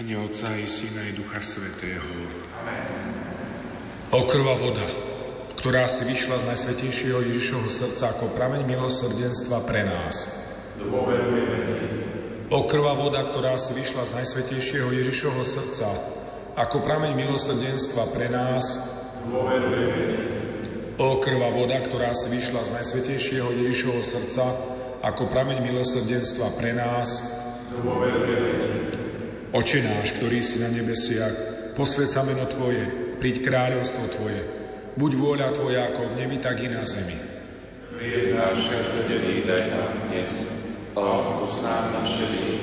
Otca i Syna i Ducha Svetého. Amen. O krva voda, ktorá si vyšla z Najsvetejšieho Ježišovho srdca ako prameň milosrdenstva pre nás. O krva voda, ktorá si vyšla z Najsvetejšieho Ježišovho srdca ako prameň milosrdenstva pre nás. O krva voda, ktorá si vyšla z Najsvetejšieho Ježišovho srdca ako prameň milosrdenstva pre nás. Oče náš, ktorý si na nebesiach, posved sa meno Tvoje, príď kráľovstvo Tvoje, Buď vôľa Tvoja ako v nebi, tak i na zemi. Chlieb náš každodenný daj nám dnes a odpust nám naše viny,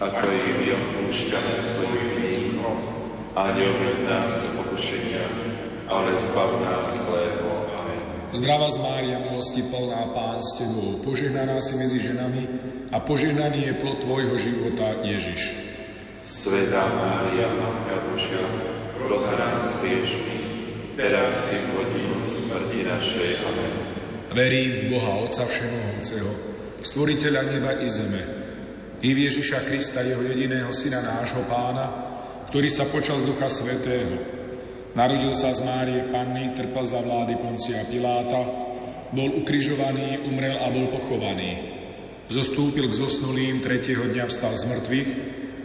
ako i my odpúšťame svojim vinníkom. A neobed nás do pokušenia, ale zbav nás zlého. Amen. Zdrava z Mária, milosti plná Pán s Tebou, požehnaná si medzi ženami a požehnaný je plod Tvojho života Ježiš. Svetá Mária, Matka Božia, pros nás teraz i v hodinu smrti našej. Amen. Verím v Boha Otca Všemohúceho, Stvoriteľa neba i zeme, i v Ježiša Krista, Jeho jediného Syna, nášho Pána, ktorý sa z Ducha Svetého. Narodil sa z Márie Panny, trpel za vlády Poncia Piláta, bol ukrižovaný, umrel a bol pochovaný. Zostúpil k zosnulým, tretieho dňa vstal z mŕtvych,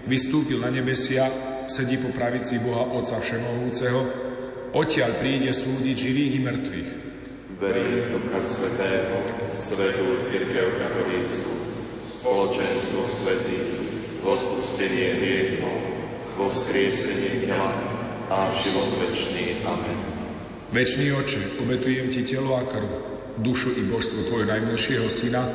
vystúpil na nebesia, sedí po pravici Boha Otca Všemohúceho, Odtiaľ príde súdiť živých i mŕtvych. Verím Ducha Svetého, Svetú Církev Katolícku, spoločenstvo svetých, odpustenie hriechov, vo vzkriesenie tela a život večný. Amen. Večný oče, obetujem ti telo a krv, dušu i božstvo tvojho najmilšieho syna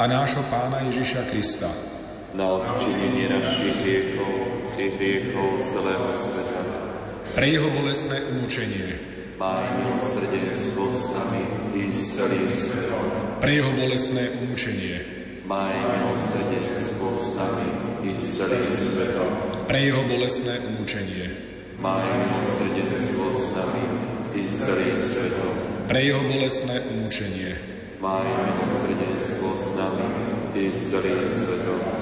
a nášho pána Ježiša Krista. Na odčinenie našich hriechov i hriechov celého sveta pre jeho bolesné umúčenie. Maj milosrdenstvo s nami i s celým svetom. Pre jeho bolesné umúčenie. Maj milosrdenstvo s nami i s celým svetom. Pre jeho bolesné umúčenie. Maj milosrdenstvo s nami i s celým svetom. Pre jeho bolesné umúčenie. Maj milosrdenstvo s nami i s celým svetom.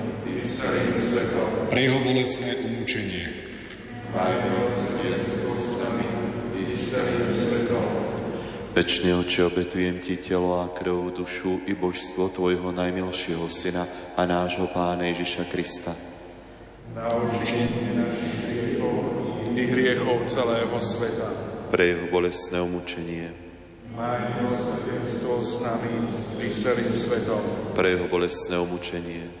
Pre jeho bolesné umúčenie. Večne oče, obetujem Ti telo a krv, dušu i božstvo Tvojho najmilšieho Syna a nášho Pána Ježiša Krista. Na odčinenie našich hriechov i hriechov celého sveta. Pre Jeho bolestné umúčenie. Maj milosrdenstvo s nami i s celým svetom. Pre Jeho bolestné umúčenie.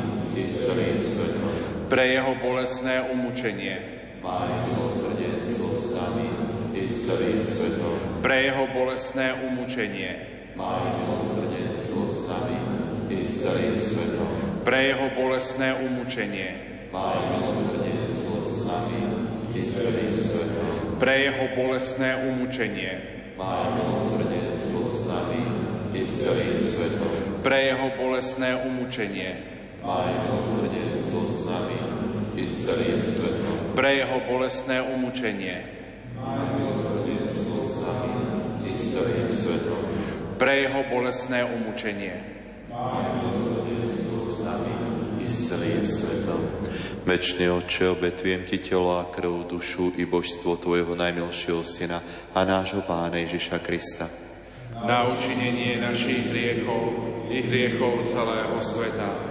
Pre jeho celým svetom pre jeho celým svetom. Pre jeho celým svetom. Pre jeho celým svetom. Pre jeho bolestné umúčenie. Maj milosrdenstvo s nami i s celým svetom. Pre jeho bolestné umúčenie. Maj milosrdenstvo s nami i s celým svetom. Pre jeho bolestné umúčenie. Maj milosrdenstvo s nami i s celým svetom. Večný Otče, obetujem Ti telo a krv, dušu i božstvo Tvojho najmilšieho Syna a nášho Pána Ježiša Krista. Na učinenie našich hriechov i hriechov celého sveta.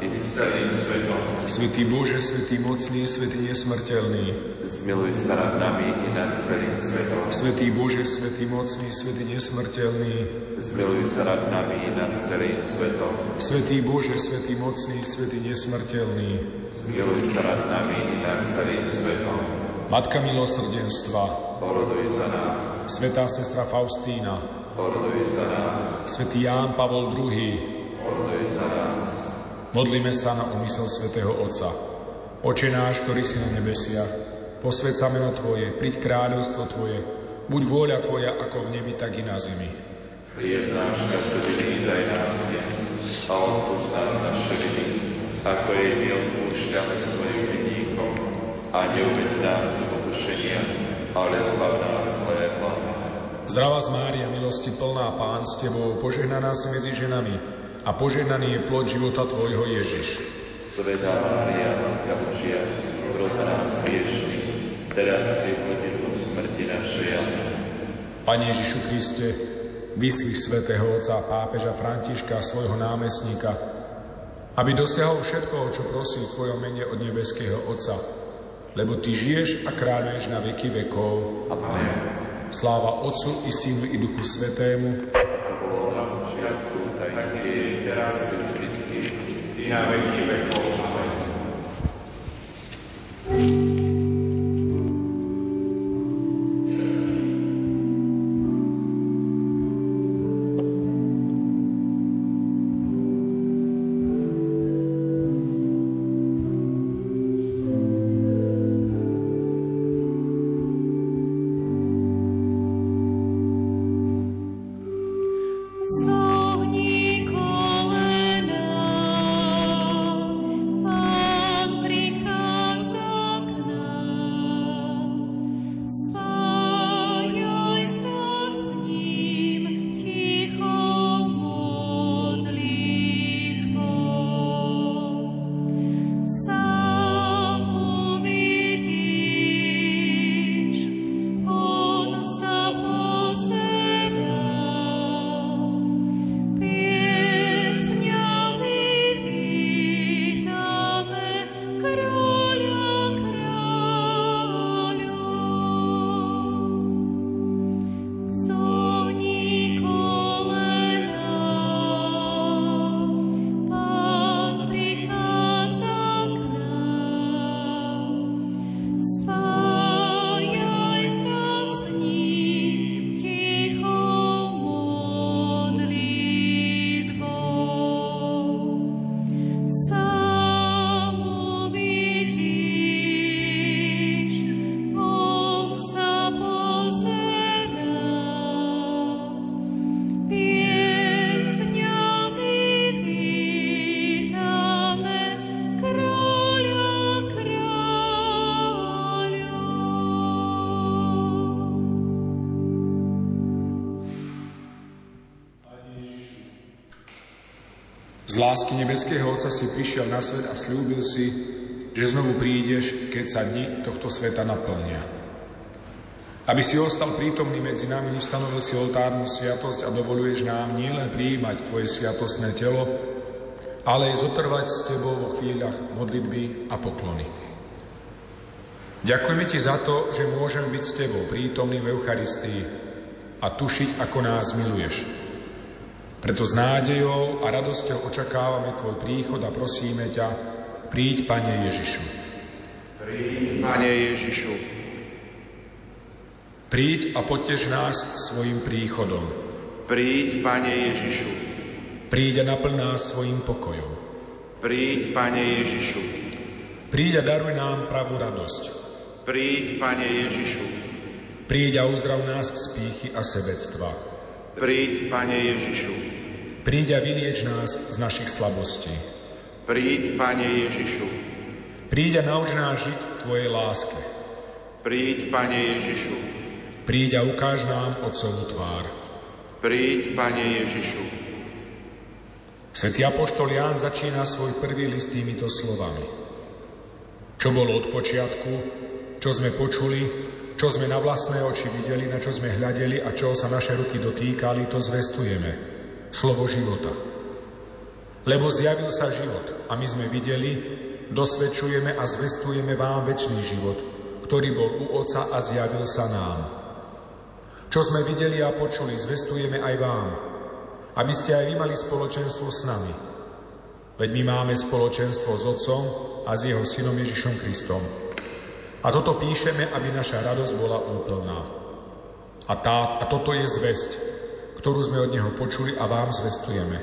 i s celým svetom. Svetý Bože, Svetý mocný, Svetý nesmrteľný. Zmiluj sa nad nami i nad celým svetom. Svetý Bože, Svetý mocný, Svetý nesmrteľný. Zmiluj sa nad nami i nad celým svetom. Svetý Bože, Svetý mocný, Svetý nesmrteľný. Zmiluj sa nad nami i nad celým svetom. Matka milosrdenstva, Oroduj za nás. Svetá sestra Faustína, Oroduj za nás. Svetý Ján Pavol II, Oroduj za nás. Modlíme sa na úmysel Svetého Otca. Oče náš, ktorý si na nebesiach, posved sa meno Tvoje, príď kráľovstvo Tvoje, buď vôľa Tvoja ako v nebi, tak i na zemi. Chlieb náš každodenný daj nám dnes a odpúsť nám naše viny, ako jej my odpúšťame svojim vinníkom. A neuveď nás do pokušenia, ale zbav nás zlého. Zdravá z Mária, milosti plná Pán s Tebou, požehnaná si medzi ženami a požehnaný je plod života Tvojho Ježiš. Sveta Mária, Matka Božia, pros nás hriešných, teraz v hodinu smrti našej. Pane Ježišu Kriste, vyslíš svätého Otca a pápeža Františka, svojho námestníka, aby dosiahol všetko, čo prosí v Tvojom mene od nebeského Otca, lebo Ty žiješ a kráľuješ na veky vekov. Amen. Sláva Otcu i Synu i Duchu Svetému, i na Z lásky nebeského Otca si prišiel na svet a slúbil si, že znovu prídeš, keď sa dni tohto sveta naplnia. Aby si ostal prítomný medzi nami, ustanovil si oltárnu sviatosť a dovoluješ nám nielen prijímať Tvoje sviatosné telo, ale aj zotrvať s Tebou vo chvíľach modlitby a poklony. Ďakujeme Ti za to, že môžeme byť s Tebou prítomný v Eucharistii a tušiť, ako nás miluješ. Preto s nádejou a radosťou očakávame Tvoj príchod a prosíme ťa, príď, Pane Ježišu. Príď, Pane Ježišu. Príď a potež nás svojim príchodom. Príď, Pane Ježišu. Príď a naplň nás svojim pokojom. Príď, Pane Ježišu. Príď a daruj nám pravú radosť. Príď, Pane Ježišu. Príď a uzdrav nás z pýchy a sebectva. Príď, Pane Ježišu. Príď a vylieč nás z našich slabostí. Príď, Pane Ježišu. Príď a nauč nás žiť v Tvojej láske. Príď, Pane Ježišu. Príď a ukáž nám Otcovú tvár. Príď, Pane Ježišu. Svetý Apoštol Ján začína svoj prvý list týmito slovami. Čo bolo od počiatku, čo sme počuli, čo sme na vlastné oči videli, na čo sme hľadeli a čo sa naše ruky dotýkali, to zvestujeme. Slovo života. Lebo zjavil sa život a my sme videli, dosvedčujeme a zvestujeme vám väčší život, ktorý bol u Otca a zjavil sa nám. Čo sme videli a počuli, zvestujeme aj vám, aby ste aj vy mali spoločenstvo s nami. Veď my máme spoločenstvo s Otcom a s Jeho Synom Ježišom Kristom. A toto píšeme, aby naša radosť bola úplná. A, tá, a toto je zväzť, ktorú sme od Neho počuli a vám zvestujeme.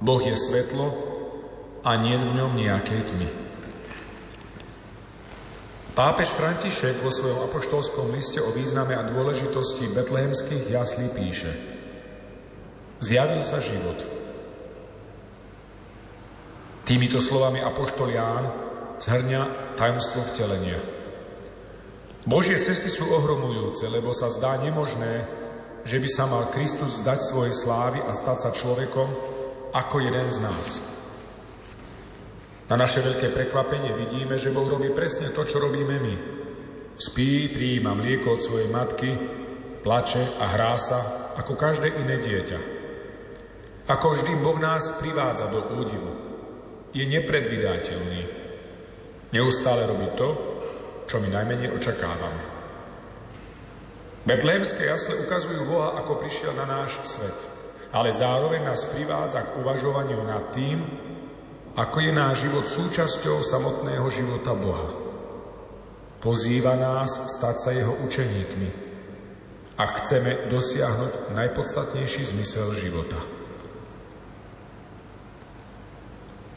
Boh je svetlo a nie v ňom nejakej tmy. Pápež František vo svojom apoštolskom liste o význame a dôležitosti betlehemských jaslí píše Zjavil sa život. Týmito slovami apoštol Ján zhrňa tajomstvo vtelenia. Božie cesty sú ohromujúce, lebo sa zdá nemožné, že by sa mal Kristus zdať svojej slávy a stať sa človekom ako jeden z nás. Na naše veľké prekvapenie vidíme, že Boh robí presne to, čo robíme my. Spí, prijíma mlieko od svojej matky, plače a hrá sa ako každé iné dieťa. Ako vždy Boh nás privádza do údivu. Je nepredvydateľný. Neustále robí to, čo my najmenej očakávame. Betlémske jasle ukazujú Boha, ako prišiel na náš svet, ale zároveň nás privádza k uvažovaniu nad tým, ako je náš život súčasťou samotného života Boha. Pozýva nás stať sa jeho učeníkmi a chceme dosiahnuť najpodstatnejší zmysel života.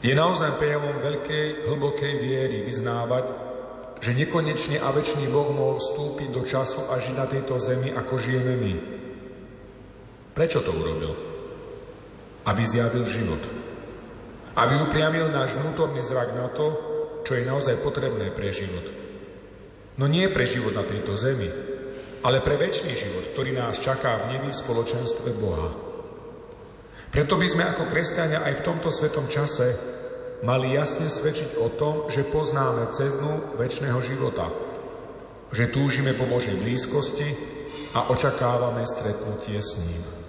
Je naozaj prejavom veľkej, hlbokej viery vyznávať, že nekonečne a väčší Boh mohol vstúpiť do času a žiť na tejto zemi, ako žijeme my. Prečo to urobil? Aby zjavil život. Aby upriamil náš vnútorný zrak na to, čo je naozaj potrebné pre život. No nie pre život na tejto zemi, ale pre väčší život, ktorý nás čaká v nebi v spoločenstve Boha. Preto by sme ako kresťania aj v tomto svetom čase mali jasne svedčiť o tom, že poznáme cenu väčšného života, že túžime po Božej blízkosti a očakávame stretnutie s ním.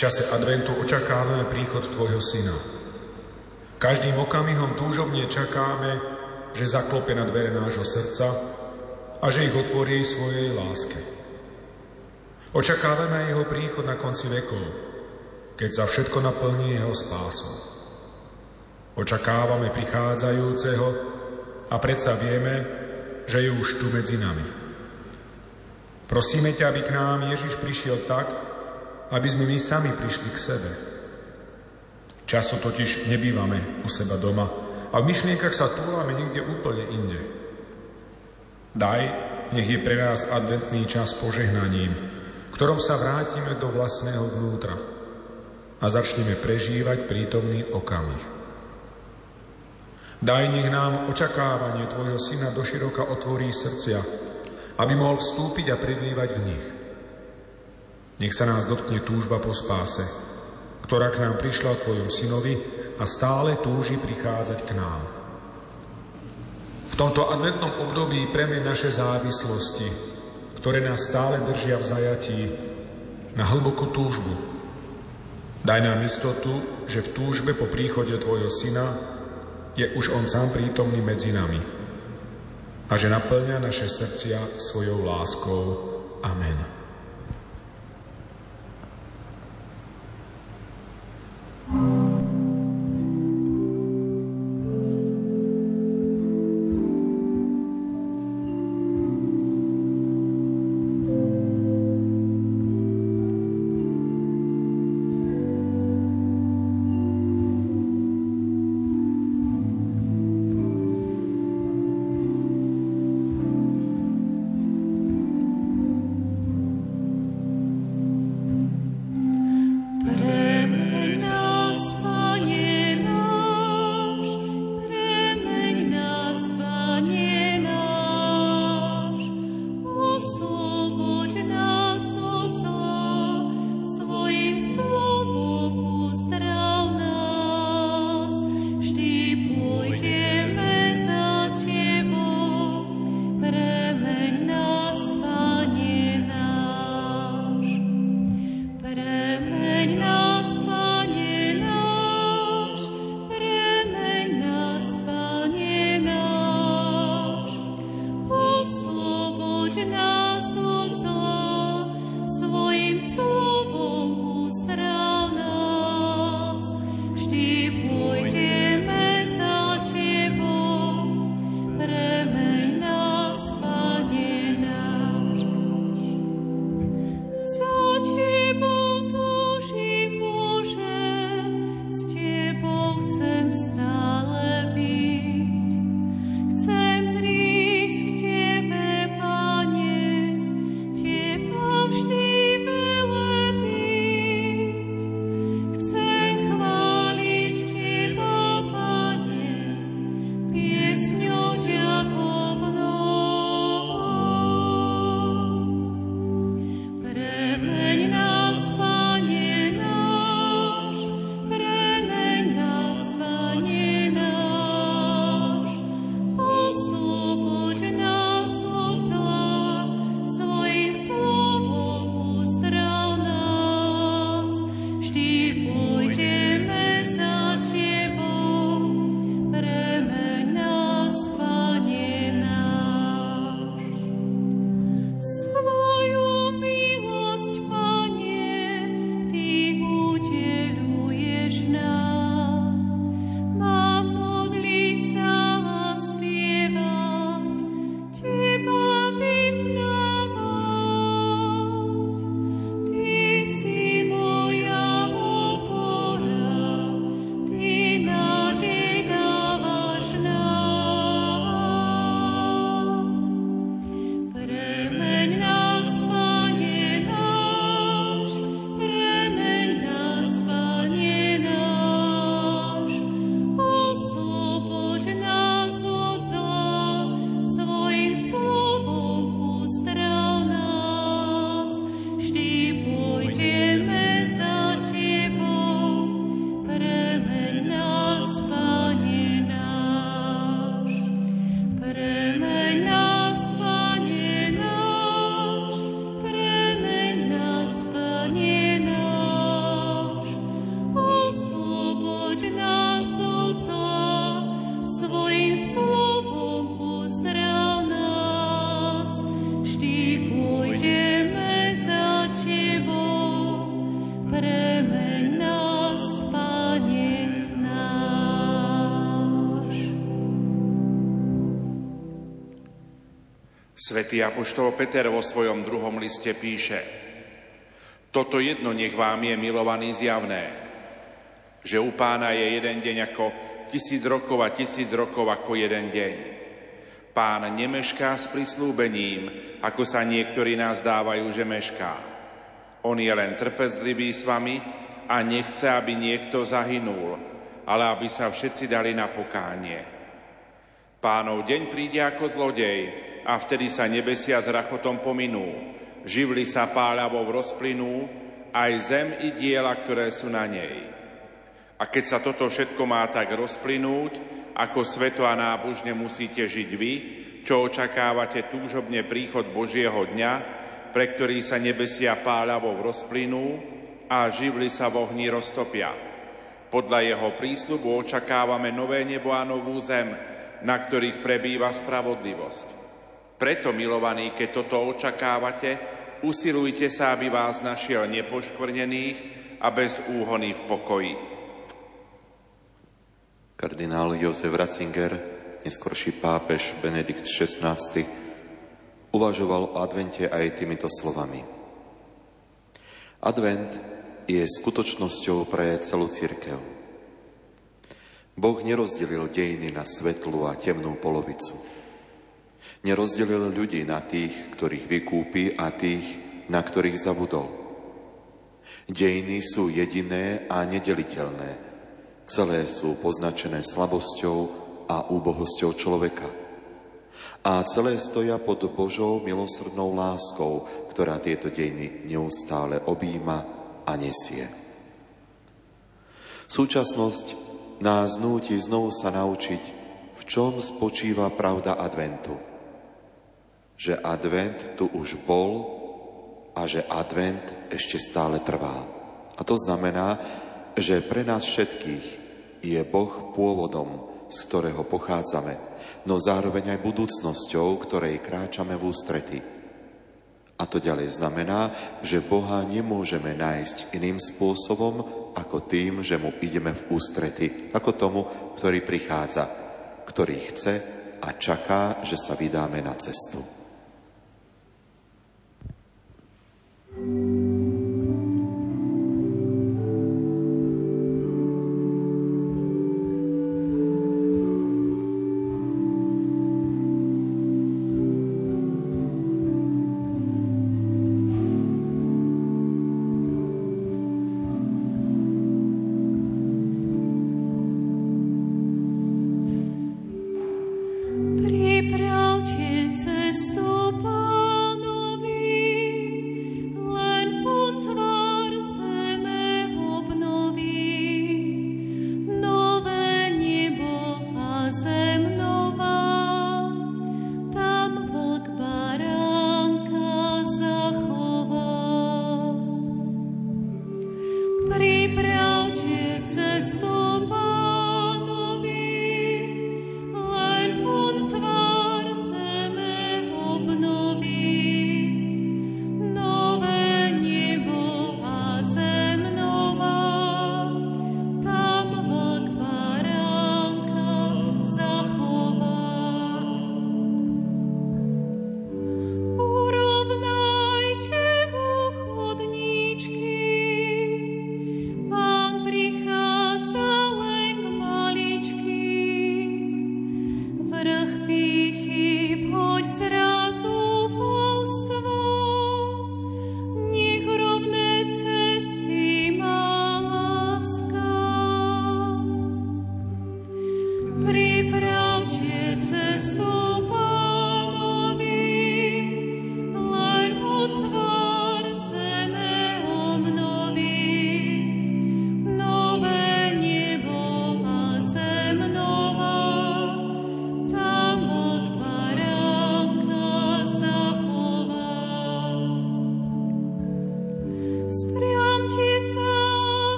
Čase adventu očakávame príchod Tvojho Syna. Každým okamihom túžobne čakáme, že zaklope na dvere nášho srdca a že ich otvorí svojej láske. Očakávame jeho príchod na konci vekov, keď sa všetko naplní jeho spásou. Očakávame prichádzajúceho a predsa vieme, že je už tu medzi nami. Prosíme ťa, aby k nám Ježiš prišiel tak, aby sme my sami prišli k sebe. Často totiž nebývame u seba doma a v myšlienkach sa túlame niekde úplne inde. Daj, nech je pre nás adventný čas požehnaním, ktorom sa vrátime do vlastného vnútra a začneme prežívať prítomný okamih. Daj, nech nám očakávanie Tvojho Syna doširoka otvorí srdcia, aby mohol vstúpiť a prebývať v nich – nech sa nás dotkne túžba po spáse, ktorá k nám prišla v Tvojom synovi a stále túži prichádzať k nám. V tomto adventnom období premen naše závislosti, ktoré nás stále držia v zajatí, na hlbokú túžbu. Daj nám istotu, že v túžbe po príchode Tvojho Syna je už On sám prítomný medzi nami a že naplňa naše srdcia svojou láskou. Amen. Thank you. Svetý Apoštol Peter vo svojom druhom liste píše Toto jedno nech vám je milovaný zjavné, že u pána je jeden deň ako tisíc rokov a tisíc rokov ako jeden deň. Pán nemešká s prislúbením, ako sa niektorí nás dávajú, že mešká. On je len trpezlivý s vami a nechce, aby niekto zahynul, ale aby sa všetci dali na pokánie. Pánov deň príde ako zlodej, a vtedy sa nebesia s rachotom pominú. Živli sa páľavou rozplynú, aj zem i diela, ktoré sú na nej. A keď sa toto všetko má tak rozplynúť, ako sveto a nábožne musíte žiť vy, čo očakávate túžobne príchod Božieho dňa, pre ktorý sa nebesia páľavou rozplynú a živli sa v ohni roztopia. Podľa jeho prísľubu očakávame nové nebo a novú zem, na ktorých prebýva spravodlivosť. Preto, milovaní, keď toto očakávate, usilujte sa, aby vás našiel nepoškvrnených a bez úhony v pokoji. Kardinál Jozef Ratzinger, neskorší pápež Benedikt XVI, uvažoval o advente aj týmito slovami. Advent je skutočnosťou pre celú církev. Boh nerozdelil dejiny na svetlú a temnú polovicu – Nerozdelil ľudí na tých, ktorých vykúpi a tých, na ktorých zabudol. Dejiny sú jediné a nedeliteľné. Celé sú poznačené slabosťou a úbohosťou človeka. A celé stoja pod Božou milosrdnou láskou, ktorá tieto dejiny neustále objíma a nesie. Súčasnosť nás núti znovu sa naučiť, v čom spočíva pravda adventu – že advent tu už bol a že advent ešte stále trvá. A to znamená, že pre nás všetkých je Boh pôvodom, z ktorého pochádzame, no zároveň aj budúcnosťou, ktorej kráčame v ústrety. A to ďalej znamená, že Boha nemôžeme nájsť iným spôsobom, ako tým, že mu ideme v ústrety, ako tomu, ktorý prichádza, ktorý chce a čaká, že sa vydáme na cestu. Pripravte cestu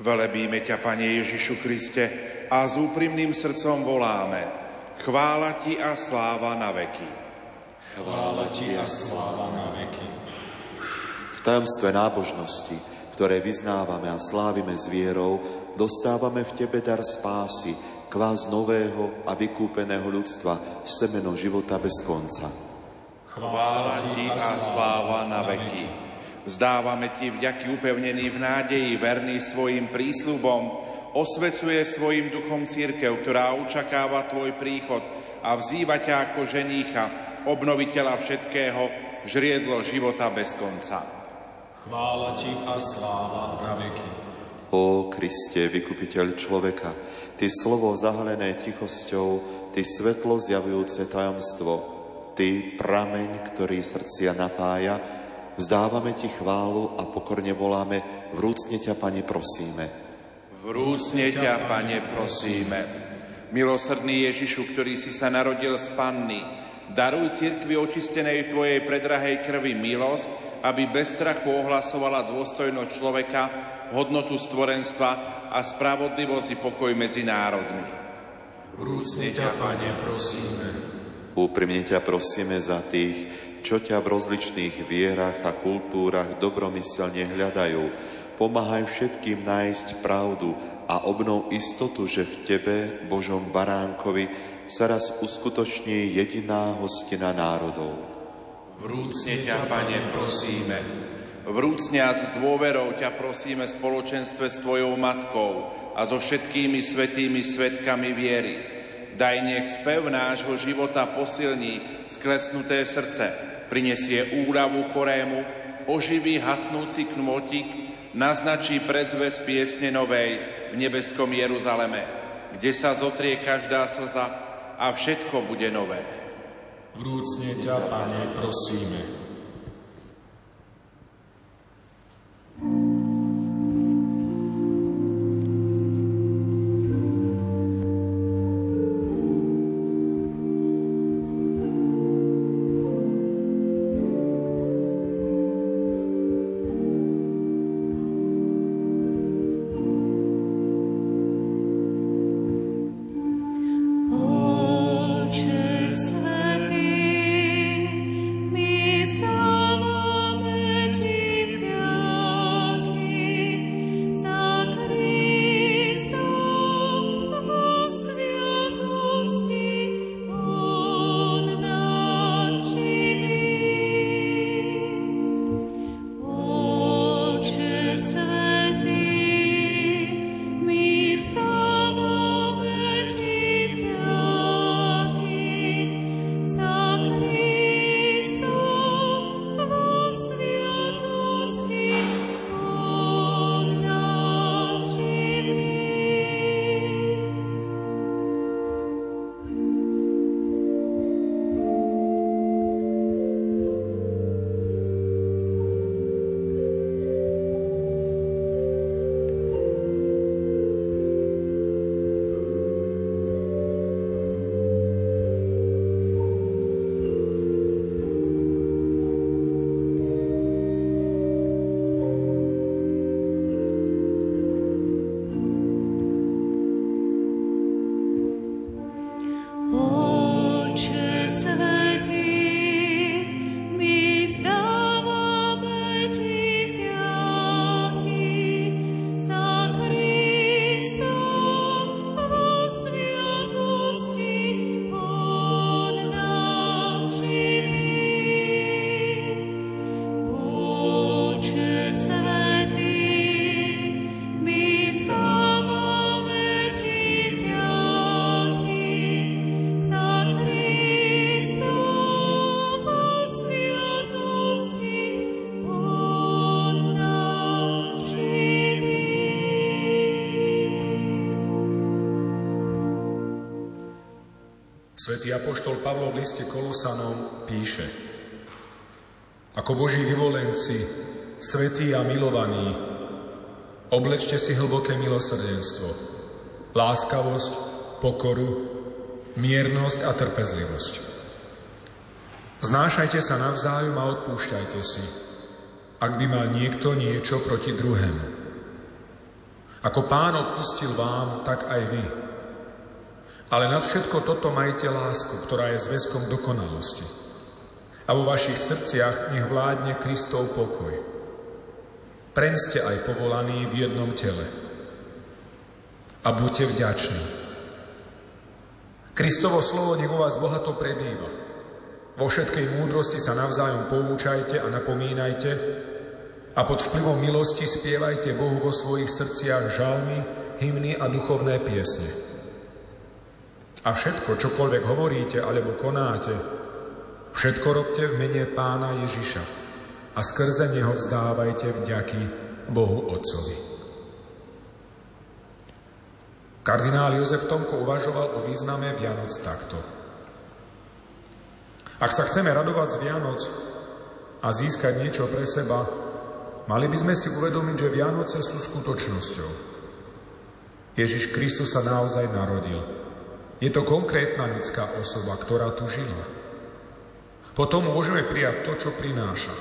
Velebíme ťa, Pane Ježišu Kriste, a s úprimným srdcom voláme. Chvála Ti a sláva na veky. Chvála Ti a sláva na veky. V tajomstve nábožnosti, ktoré vyznávame a slávime s vierou, dostávame v Tebe dar spásy, kvás nového a vykúpeného ľudstva, semeno života bez konca. Chvála Ti a sláva na veky. Vzdávame Ti vďaky upevnený v nádeji, verný svojim prísľubom, osvecuje svojim duchom církev, ktorá očakáva Tvoj príchod a vzýva ťa ako ženícha, obnoviteľa všetkého, žriedlo života bez konca. Chvála Ti a sláva na veky. Ó Kriste, vykupiteľ človeka, Ty slovo zahalené tichosťou, Ty svetlo zjavujúce tajomstvo, Ty prameň, ktorý srdcia napája, Vzdávame Ti chválu a pokorne voláme, vrúcne ťa, Pane, prosíme. Vrúcne ťa, Pane, prosíme. Milosrdný Ježišu, ktorý si sa narodil z Panny, daruj cirkvi očistenej Tvojej predrahej krvi milosť, aby bez strachu ohlasovala dôstojnosť človeka, hodnotu stvorenstva a spravodlivosť i pokoj medzi národmi. Vrúcne ťa, Pane, prosíme. Úprimne ťa prosíme za tých, čo ťa v rozličných vierach a kultúrach dobromyselne hľadajú. Pomáhaj všetkým nájsť pravdu a obnov istotu, že v Tebe, Božom Baránkovi, sa raz uskutoční jediná hostina národov. Vrúcne ťa, Pane, prosíme. Vrúcne s dôverou ťa prosíme spoločenstve s Tvojou Matkou a so všetkými svetými svetkami viery. Daj nech spev nášho života posilní sklesnuté srdce, prinesie úľavu chorému, oživí hasnúci kmotik, naznačí predzves piesne novej v nebeskom Jeruzaleme, kde sa zotrie každá slza a všetko bude nové. Vrúcne ťa, Pane, prosíme. Oče svätý, Svetý Apoštol Pavlo v liste Kolosanom píše Ako Boží vyvolenci, svetí a milovaní, oblečte si hlboké milosrdenstvo, láskavosť, pokoru, miernosť a trpezlivosť. Znášajte sa navzájom a odpúšťajte si, ak by mal niekto niečo proti druhému. Ako pán odpustil vám, tak aj vy. Ale nad všetko toto majte lásku, ktorá je zväzkom dokonalosti. A vo vašich srdciach nech vládne Kristov pokoj. Preň ste aj povolaní v jednom tele. A buďte vďační. Kristovo slovo nech u vás bohato prebýva. Vo všetkej múdrosti sa navzájom poučajte a napomínajte a pod vplyvom milosti spievajte Bohu vo svojich srdciach žalmy, hymny a duchovné piesne. A všetko, čokoľvek hovoríte alebo konáte, všetko robte v mene Pána Ježiša a skrze Neho vzdávajte vďaky Bohu Otcovi. Kardinál Jozef Tomko uvažoval o význame Vianoc takto. Ak sa chceme radovať z Vianoc a získať niečo pre seba, mali by sme si uvedomiť, že Vianoce sú skutočnosťou. Ježiš Kristus sa naozaj narodil. Je to konkrétna ľudská osoba, ktorá tu žila. Potom môžeme prijať to, čo prináša.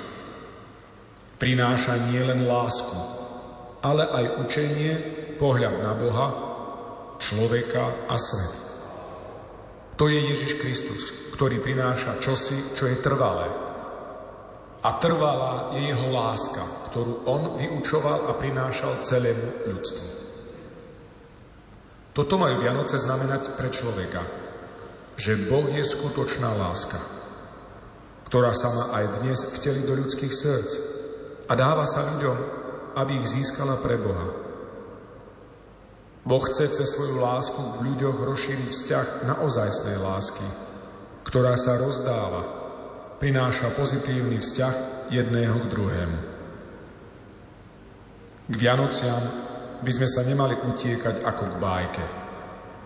Prináša nie len lásku, ale aj učenie, pohľad na Boha, človeka a svet. To je Ježiš Kristus, ktorý prináša čosi, čo je trvalé. A trvalá je jeho láska, ktorú on vyučoval a prinášal celému ľudstvu. Toto majú Vianoce znamenať pre človeka, že Boh je skutočná láska, ktorá sa má aj dnes vteli do ľudských srdc a dáva sa ľuďom, aby ich získala pre Boha. Boh chce cez svoju lásku v ľuďoch rozšíriť vzťah na ozajstnej lásky, ktorá sa rozdáva, prináša pozitívny vzťah jedného k druhému. K Vianociam by sme sa nemali utiekať ako k bájke,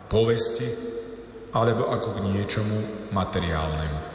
povesti alebo ako k niečomu materiálnemu.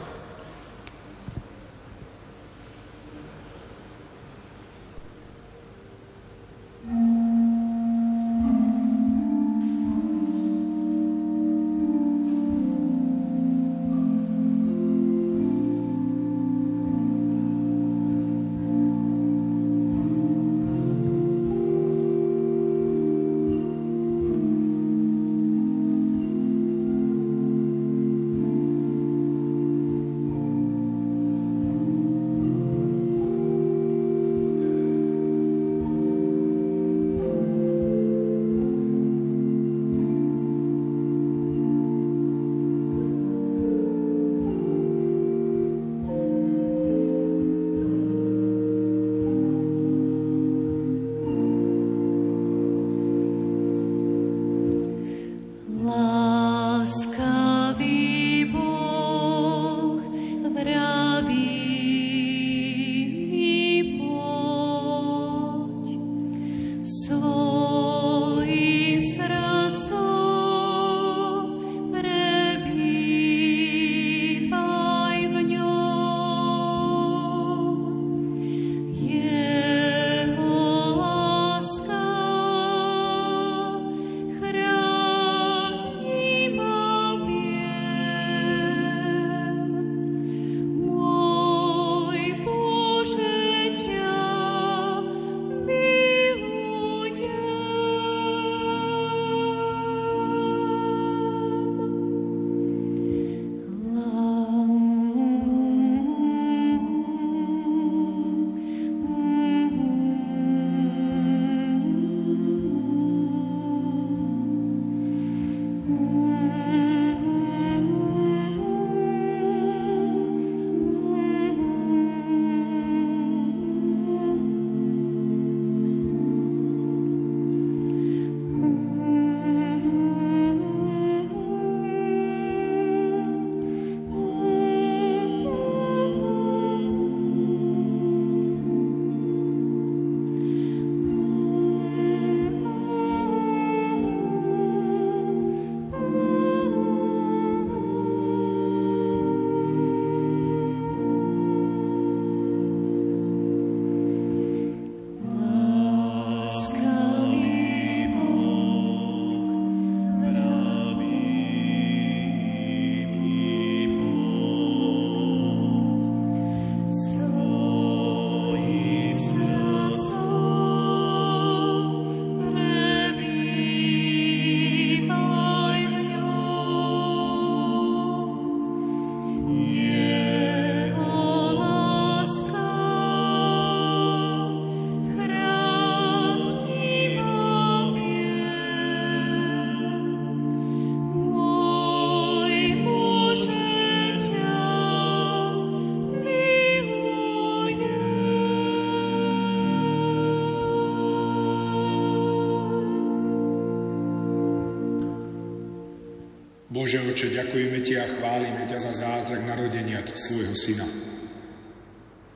Bože oče, ďakujeme Ti a chválime ťa za zázrak narodenia svojho syna.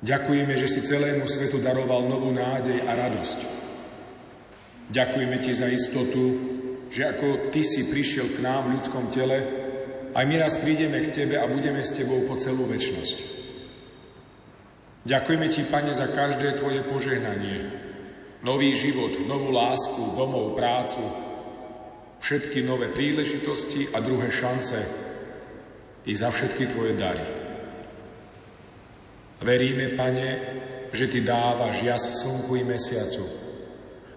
Ďakujeme, že si celému svetu daroval novú nádej a radosť. Ďakujeme Ti za istotu, že ako Ty si prišiel k nám v ľudskom tele, aj my raz prídeme k Tebe a budeme s Tebou po celú väčnosť. Ďakujeme Ti, Pane, za každé Tvoje požehnanie, nový život, novú lásku, domov, prácu, všetky nové príležitosti a druhé šance i za všetky Tvoje dary. Veríme, Pane, že Ty dávaš jas slnku i mesiacu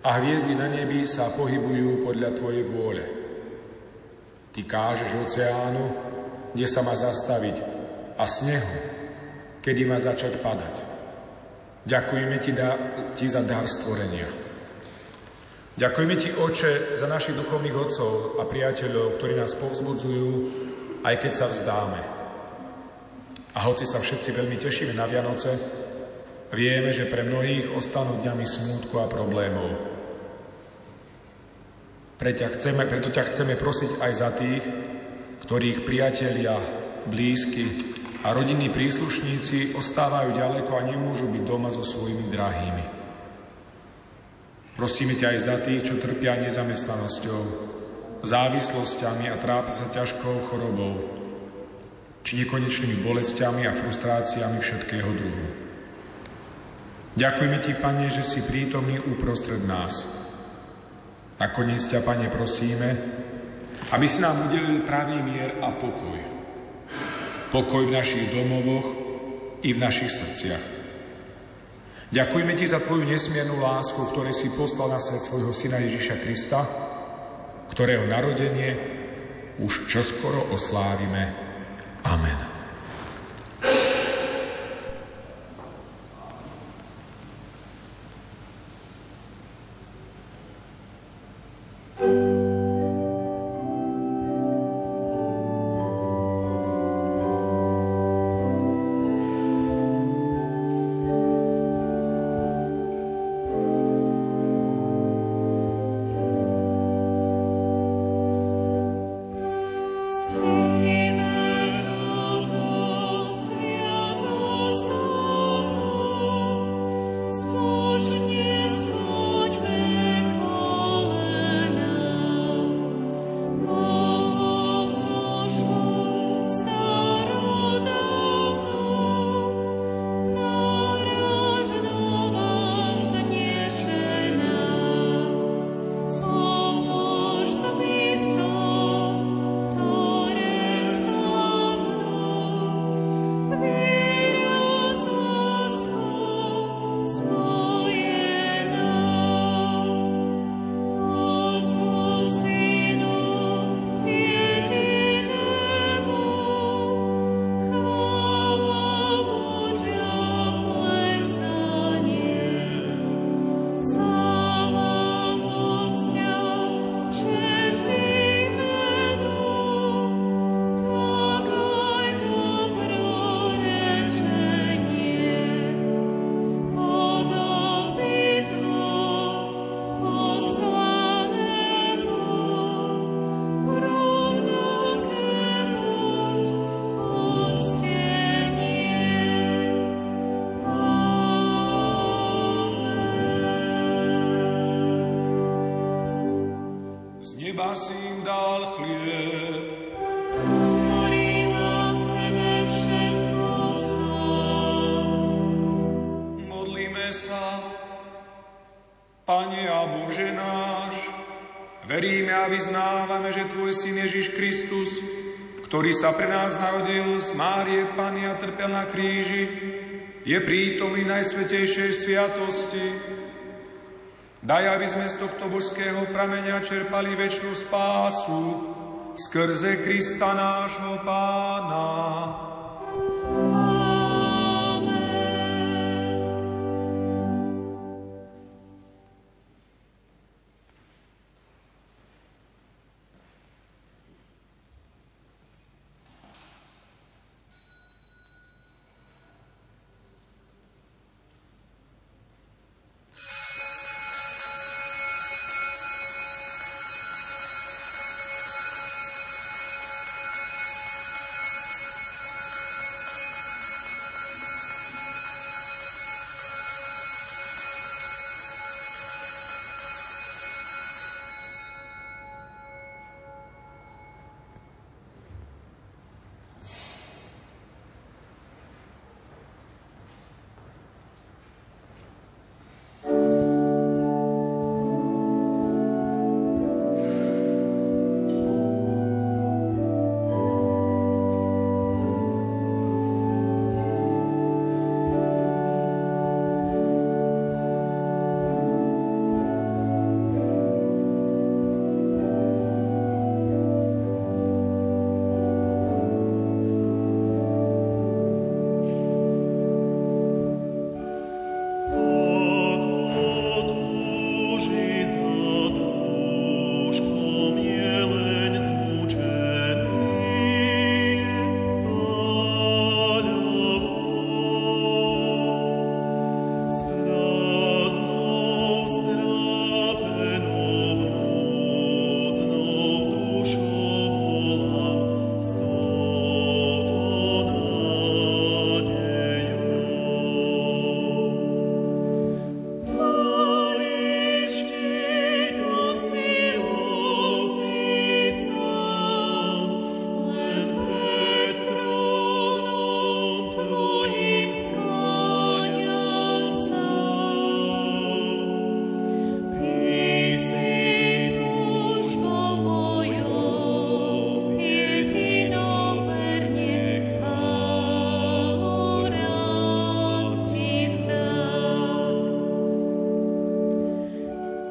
a hviezdy na nebi sa pohybujú podľa Tvojej vôle. Ty kážeš oceánu, kde sa má zastaviť a snehu, kedy má začať padať. Ďakujeme Ti, da, ti za dar stvorenia. Ďakujeme Ti, Oče, za našich duchovných otcov a priateľov, ktorí nás povzbudzujú, aj keď sa vzdáme. A hoci sa všetci veľmi tešíme na Vianoce, vieme, že pre mnohých ostanú dňami smútku a problémov. Preto, chceme, preto ťa chceme prosiť aj za tých, ktorých priatelia, blízky a rodinní príslušníci ostávajú ďaleko a nemôžu byť doma so svojimi drahými. Prosíme ťa aj za tých, čo trpia nezamestnanosťou, závislosťami a trápi sa ťažkou chorobou, či nekonečnými bolestiami a frustráciami všetkého druhu. Ďakujeme Ti, Pane, že si prítomný uprostred nás. Nakoniec ťa, Pane, prosíme, aby si nám udelil pravý mier a pokoj. Pokoj v našich domovoch i v našich srdciach. Ďakujeme Ti za Tvoju nesmiernu lásku, ktoré si poslal na svet svojho Syna Ježiša Krista, ktorého narodenie už čoskoro oslávime. Amen. Ktorý sa pre nás narodil z Márie Pany a trpel na kríži, je prítomný Najsvetejšej sviatosti. Daj, aby sme z tohto božského prameňa čerpali väčšinu spásu skrze Krista nášho Pána.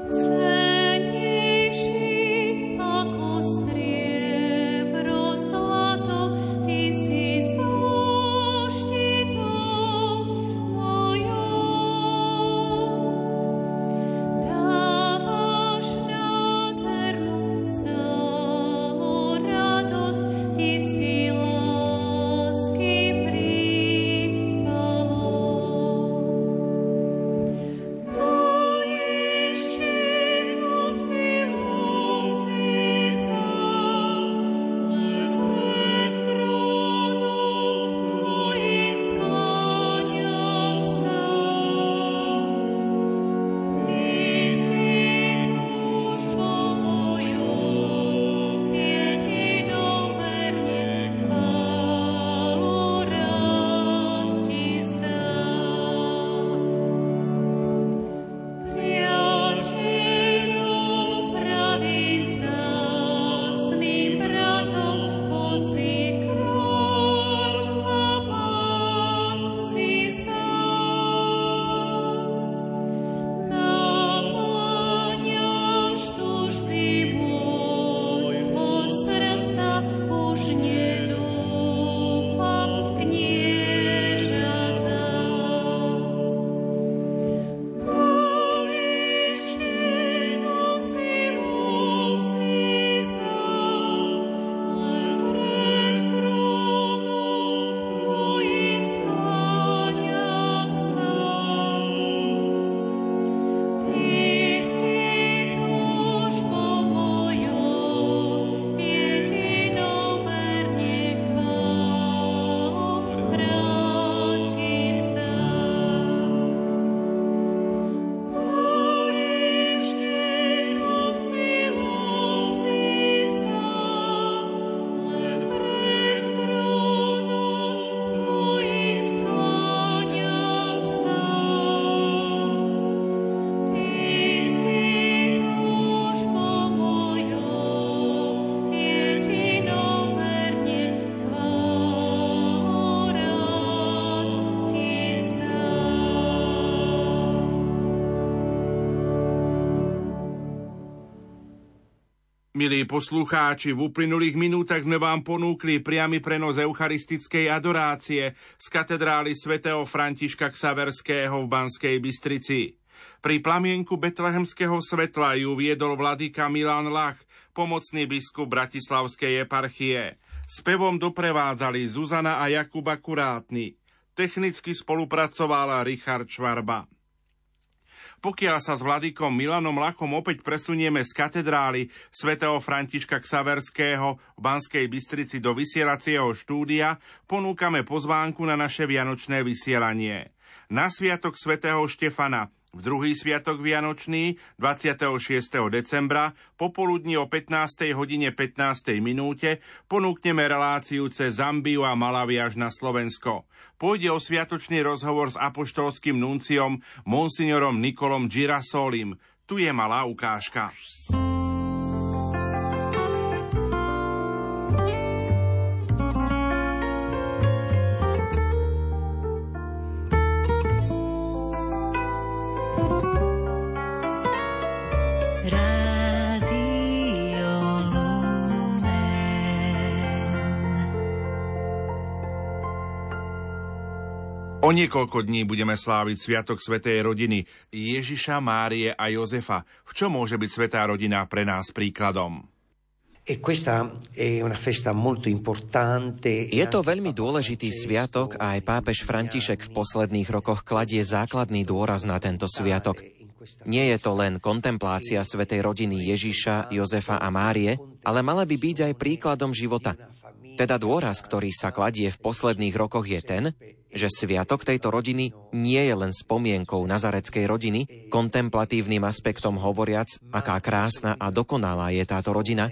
Tell Milí poslucháči, v uplynulých minútach sme vám ponúkli priamy prenos eucharistickej adorácie z katedrály svätého Františka Ksaverského v Banskej Bystrici. Pri plamienku betlehemského svetla ju viedol vladyka Milan Lach, pomocný biskup Bratislavskej eparchie. Spevom doprevádzali Zuzana a Jakub Akurátny. Technicky spolupracovala Richard Švarba. Pokiaľ sa s vladykom Milanom Lachom opäť presunieme z katedrály svätého Františka Ksaverského v Banskej Bystrici do vysielacieho štúdia, ponúkame pozvánku na naše vianočné vysielanie. Na sviatok svätého Štefana v druhý sviatok Vianočný 26. decembra popoludní o 15. hodine 15. minúte ponúkneme reláciu cez Zambiu a Malawi až na Slovensko. Pôjde o sviatočný rozhovor s apoštolským nunciom monsignorom Nikolom Girasolim. Tu je malá ukážka. O niekoľko dní budeme sláviť Sviatok Svetej rodiny Ježiša, Márie a Jozefa. V čom môže byť Svetá rodina pre nás príkladom? E Je to veľmi dôležitý sviatok a aj pápež František v posledných rokoch kladie základný dôraz na tento sviatok. Nie je to len kontemplácia svetej rodiny Ježiša, Jozefa a Márie, ale mala by byť aj príkladom života. Teda dôraz, ktorý sa kladie v posledných rokoch je ten, že sviatok tejto rodiny nie je len spomienkou nazareckej rodiny, kontemplatívnym aspektom hovoriac, aká krásna a dokonalá je táto rodina,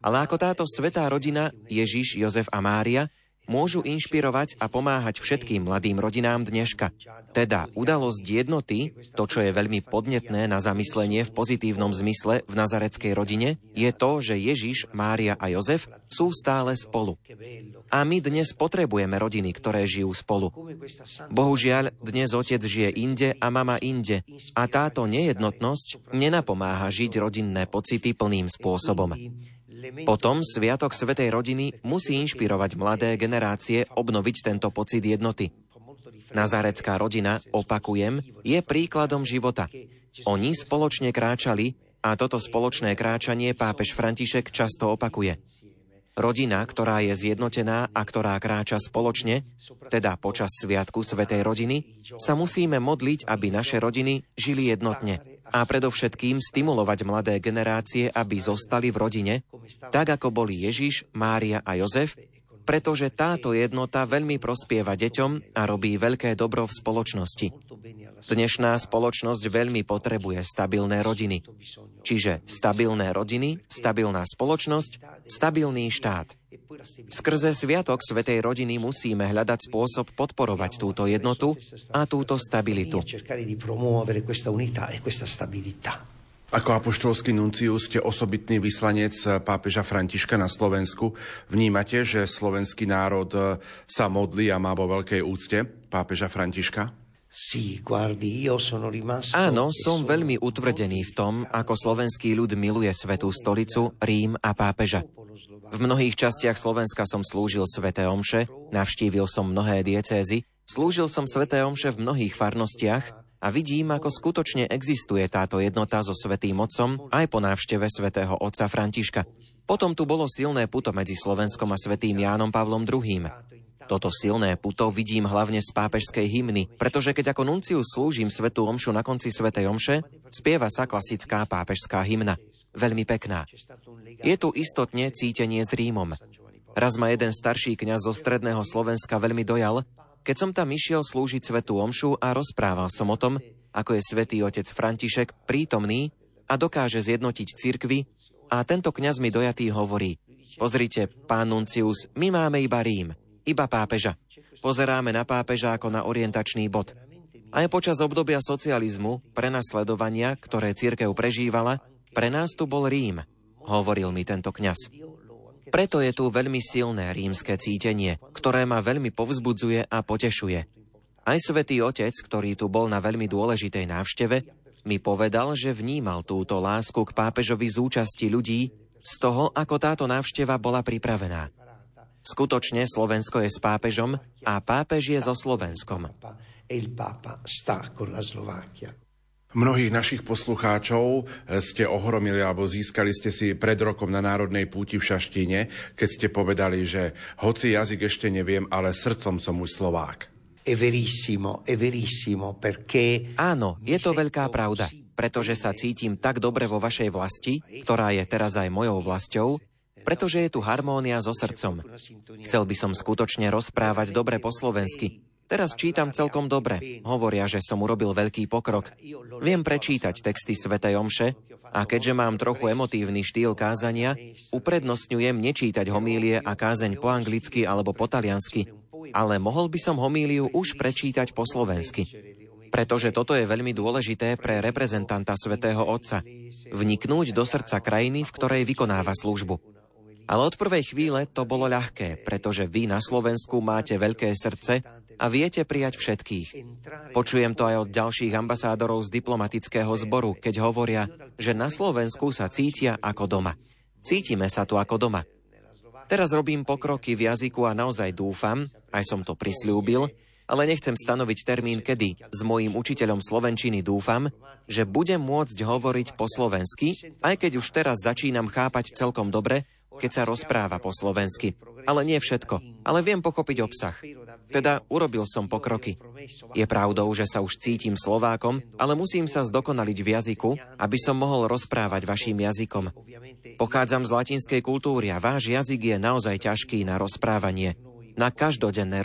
ale ako táto svetá rodina, Ježiš, Jozef a Mária, môžu inšpirovať a pomáhať všetkým mladým rodinám dneška. Teda udalosť jednoty, to, čo je veľmi podnetné na zamyslenie v pozitívnom zmysle v nazareckej rodine, je to, že Ježiš, Mária a Jozef sú stále spolu. A my dnes potrebujeme rodiny, ktoré žijú spolu. Bohužiaľ, dnes otec žije inde a mama inde. A táto nejednotnosť nenapomáha žiť rodinné pocity plným spôsobom. Potom Sviatok Svetej rodiny musí inšpirovať mladé generácie obnoviť tento pocit jednoty. Nazarecká rodina, opakujem, je príkladom života. Oni spoločne kráčali a toto spoločné kráčanie pápež František často opakuje. Rodina, ktorá je zjednotená a ktorá kráča spoločne, teda počas Sviatku Svetej rodiny, sa musíme modliť, aby naše rodiny žili jednotne a predovšetkým stimulovať mladé generácie, aby zostali v rodine, tak ako boli Ježiš, Mária a Jozef, pretože táto jednota veľmi prospieva deťom a robí veľké dobro v spoločnosti. Dnešná spoločnosť veľmi potrebuje stabilné rodiny. Čiže stabilné rodiny, stabilná spoločnosť, stabilný štát. Skrze Sviatok Svetej rodiny musíme hľadať spôsob podporovať túto jednotu a túto stabilitu. Ako apoštolský nuncius ste osobitný vyslanec pápeža Františka na Slovensku. Vnímate, že slovenský národ sa modlí a má vo veľkej úcte pápeža Františka? Áno, som veľmi utvrdený v tom, ako slovenský ľud miluje Svetú stolicu, Rím a pápeža. V mnohých častiach Slovenska som slúžil Sveté Omše, navštívil som mnohé diecézy, slúžil som Sveté Omše v mnohých farnostiach a vidím, ako skutočne existuje táto jednota so Svetým Otcom aj po návšteve svätého Otca Františka. Potom tu bolo silné puto medzi Slovenskom a Svetým Jánom Pavlom II. Toto silné puto vidím hlavne z pápežskej hymny, pretože keď ako nuncius slúžim Svetú Omšu na konci Svetej Omše, spieva sa klasická pápežská hymna. Veľmi pekná. Je tu istotne cítenie s Rímom. Raz ma jeden starší kňaz zo stredného Slovenska veľmi dojal, keď som tam išiel slúžiť svetú omšu a rozprával som o tom, ako je svätý otec František prítomný a dokáže zjednotiť cirkvy a tento kňaz mi dojatý hovorí, pozrite, pán Nuncius, my máme iba Rím, iba pápeža. Pozeráme na pápeža ako na orientačný bod. Aj počas obdobia socializmu, prenasledovania, ktoré církev prežívala, pre nás tu bol Rím, hovoril mi tento kňaz. Preto je tu veľmi silné rímske cítenie, ktoré ma veľmi povzbudzuje a potešuje. Aj svätý Otec, ktorý tu bol na veľmi dôležitej návšteve, mi povedal, že vnímal túto lásku k pápežovi z účasti ľudí, z toho, ako táto návšteva bola pripravená. Skutočne Slovensko je s pápežom a pápež je so Slovenskom. Mnohých našich poslucháčov ste ohromili alebo získali ste si pred rokom na Národnej púti v Šaštine, keď ste povedali, že hoci jazyk ešte neviem, ale srdcom som už Slovák. Áno, je to veľká pravda, pretože sa cítim tak dobre vo vašej vlasti, ktorá je teraz aj mojou vlastou, pretože je tu harmónia so srdcom. Chcel by som skutočne rozprávať dobre po slovensky. Teraz čítam celkom dobre. Hovoria, že som urobil veľký pokrok. Viem prečítať texty Svetej Omše a keďže mám trochu emotívny štýl kázania, uprednostňujem nečítať homílie a kázeň po anglicky alebo po taliansky, ale mohol by som homíliu už prečítať po slovensky. Pretože toto je veľmi dôležité pre reprezentanta svätého Otca. Vniknúť do srdca krajiny, v ktorej vykonáva službu. Ale od prvej chvíle to bolo ľahké, pretože vy na Slovensku máte veľké srdce a viete prijať všetkých. Počujem to aj od ďalších ambasádorov z diplomatického zboru, keď hovoria, že na Slovensku sa cítia ako doma. Cítime sa tu ako doma. Teraz robím pokroky v jazyku a naozaj dúfam, aj som to prislúbil, ale nechcem stanoviť termín kedy. S mojím učiteľom slovenčiny dúfam, že budem môcť hovoriť po slovensky, aj keď už teraz začínam chápať celkom dobre, keď sa rozpráva po slovensky. Ale nie všetko. Ale viem pochopiť obsah. Teda urobil som pokroky. Je pravdou, že sa už cítim Slovákom, ale musím sa zdokonaliť v jazyku, aby som mohol rozprávať vašim jazykom. Pochádzam z latinskej kultúry a váš jazyk je naozaj ťažký na rozprávanie, na každodenné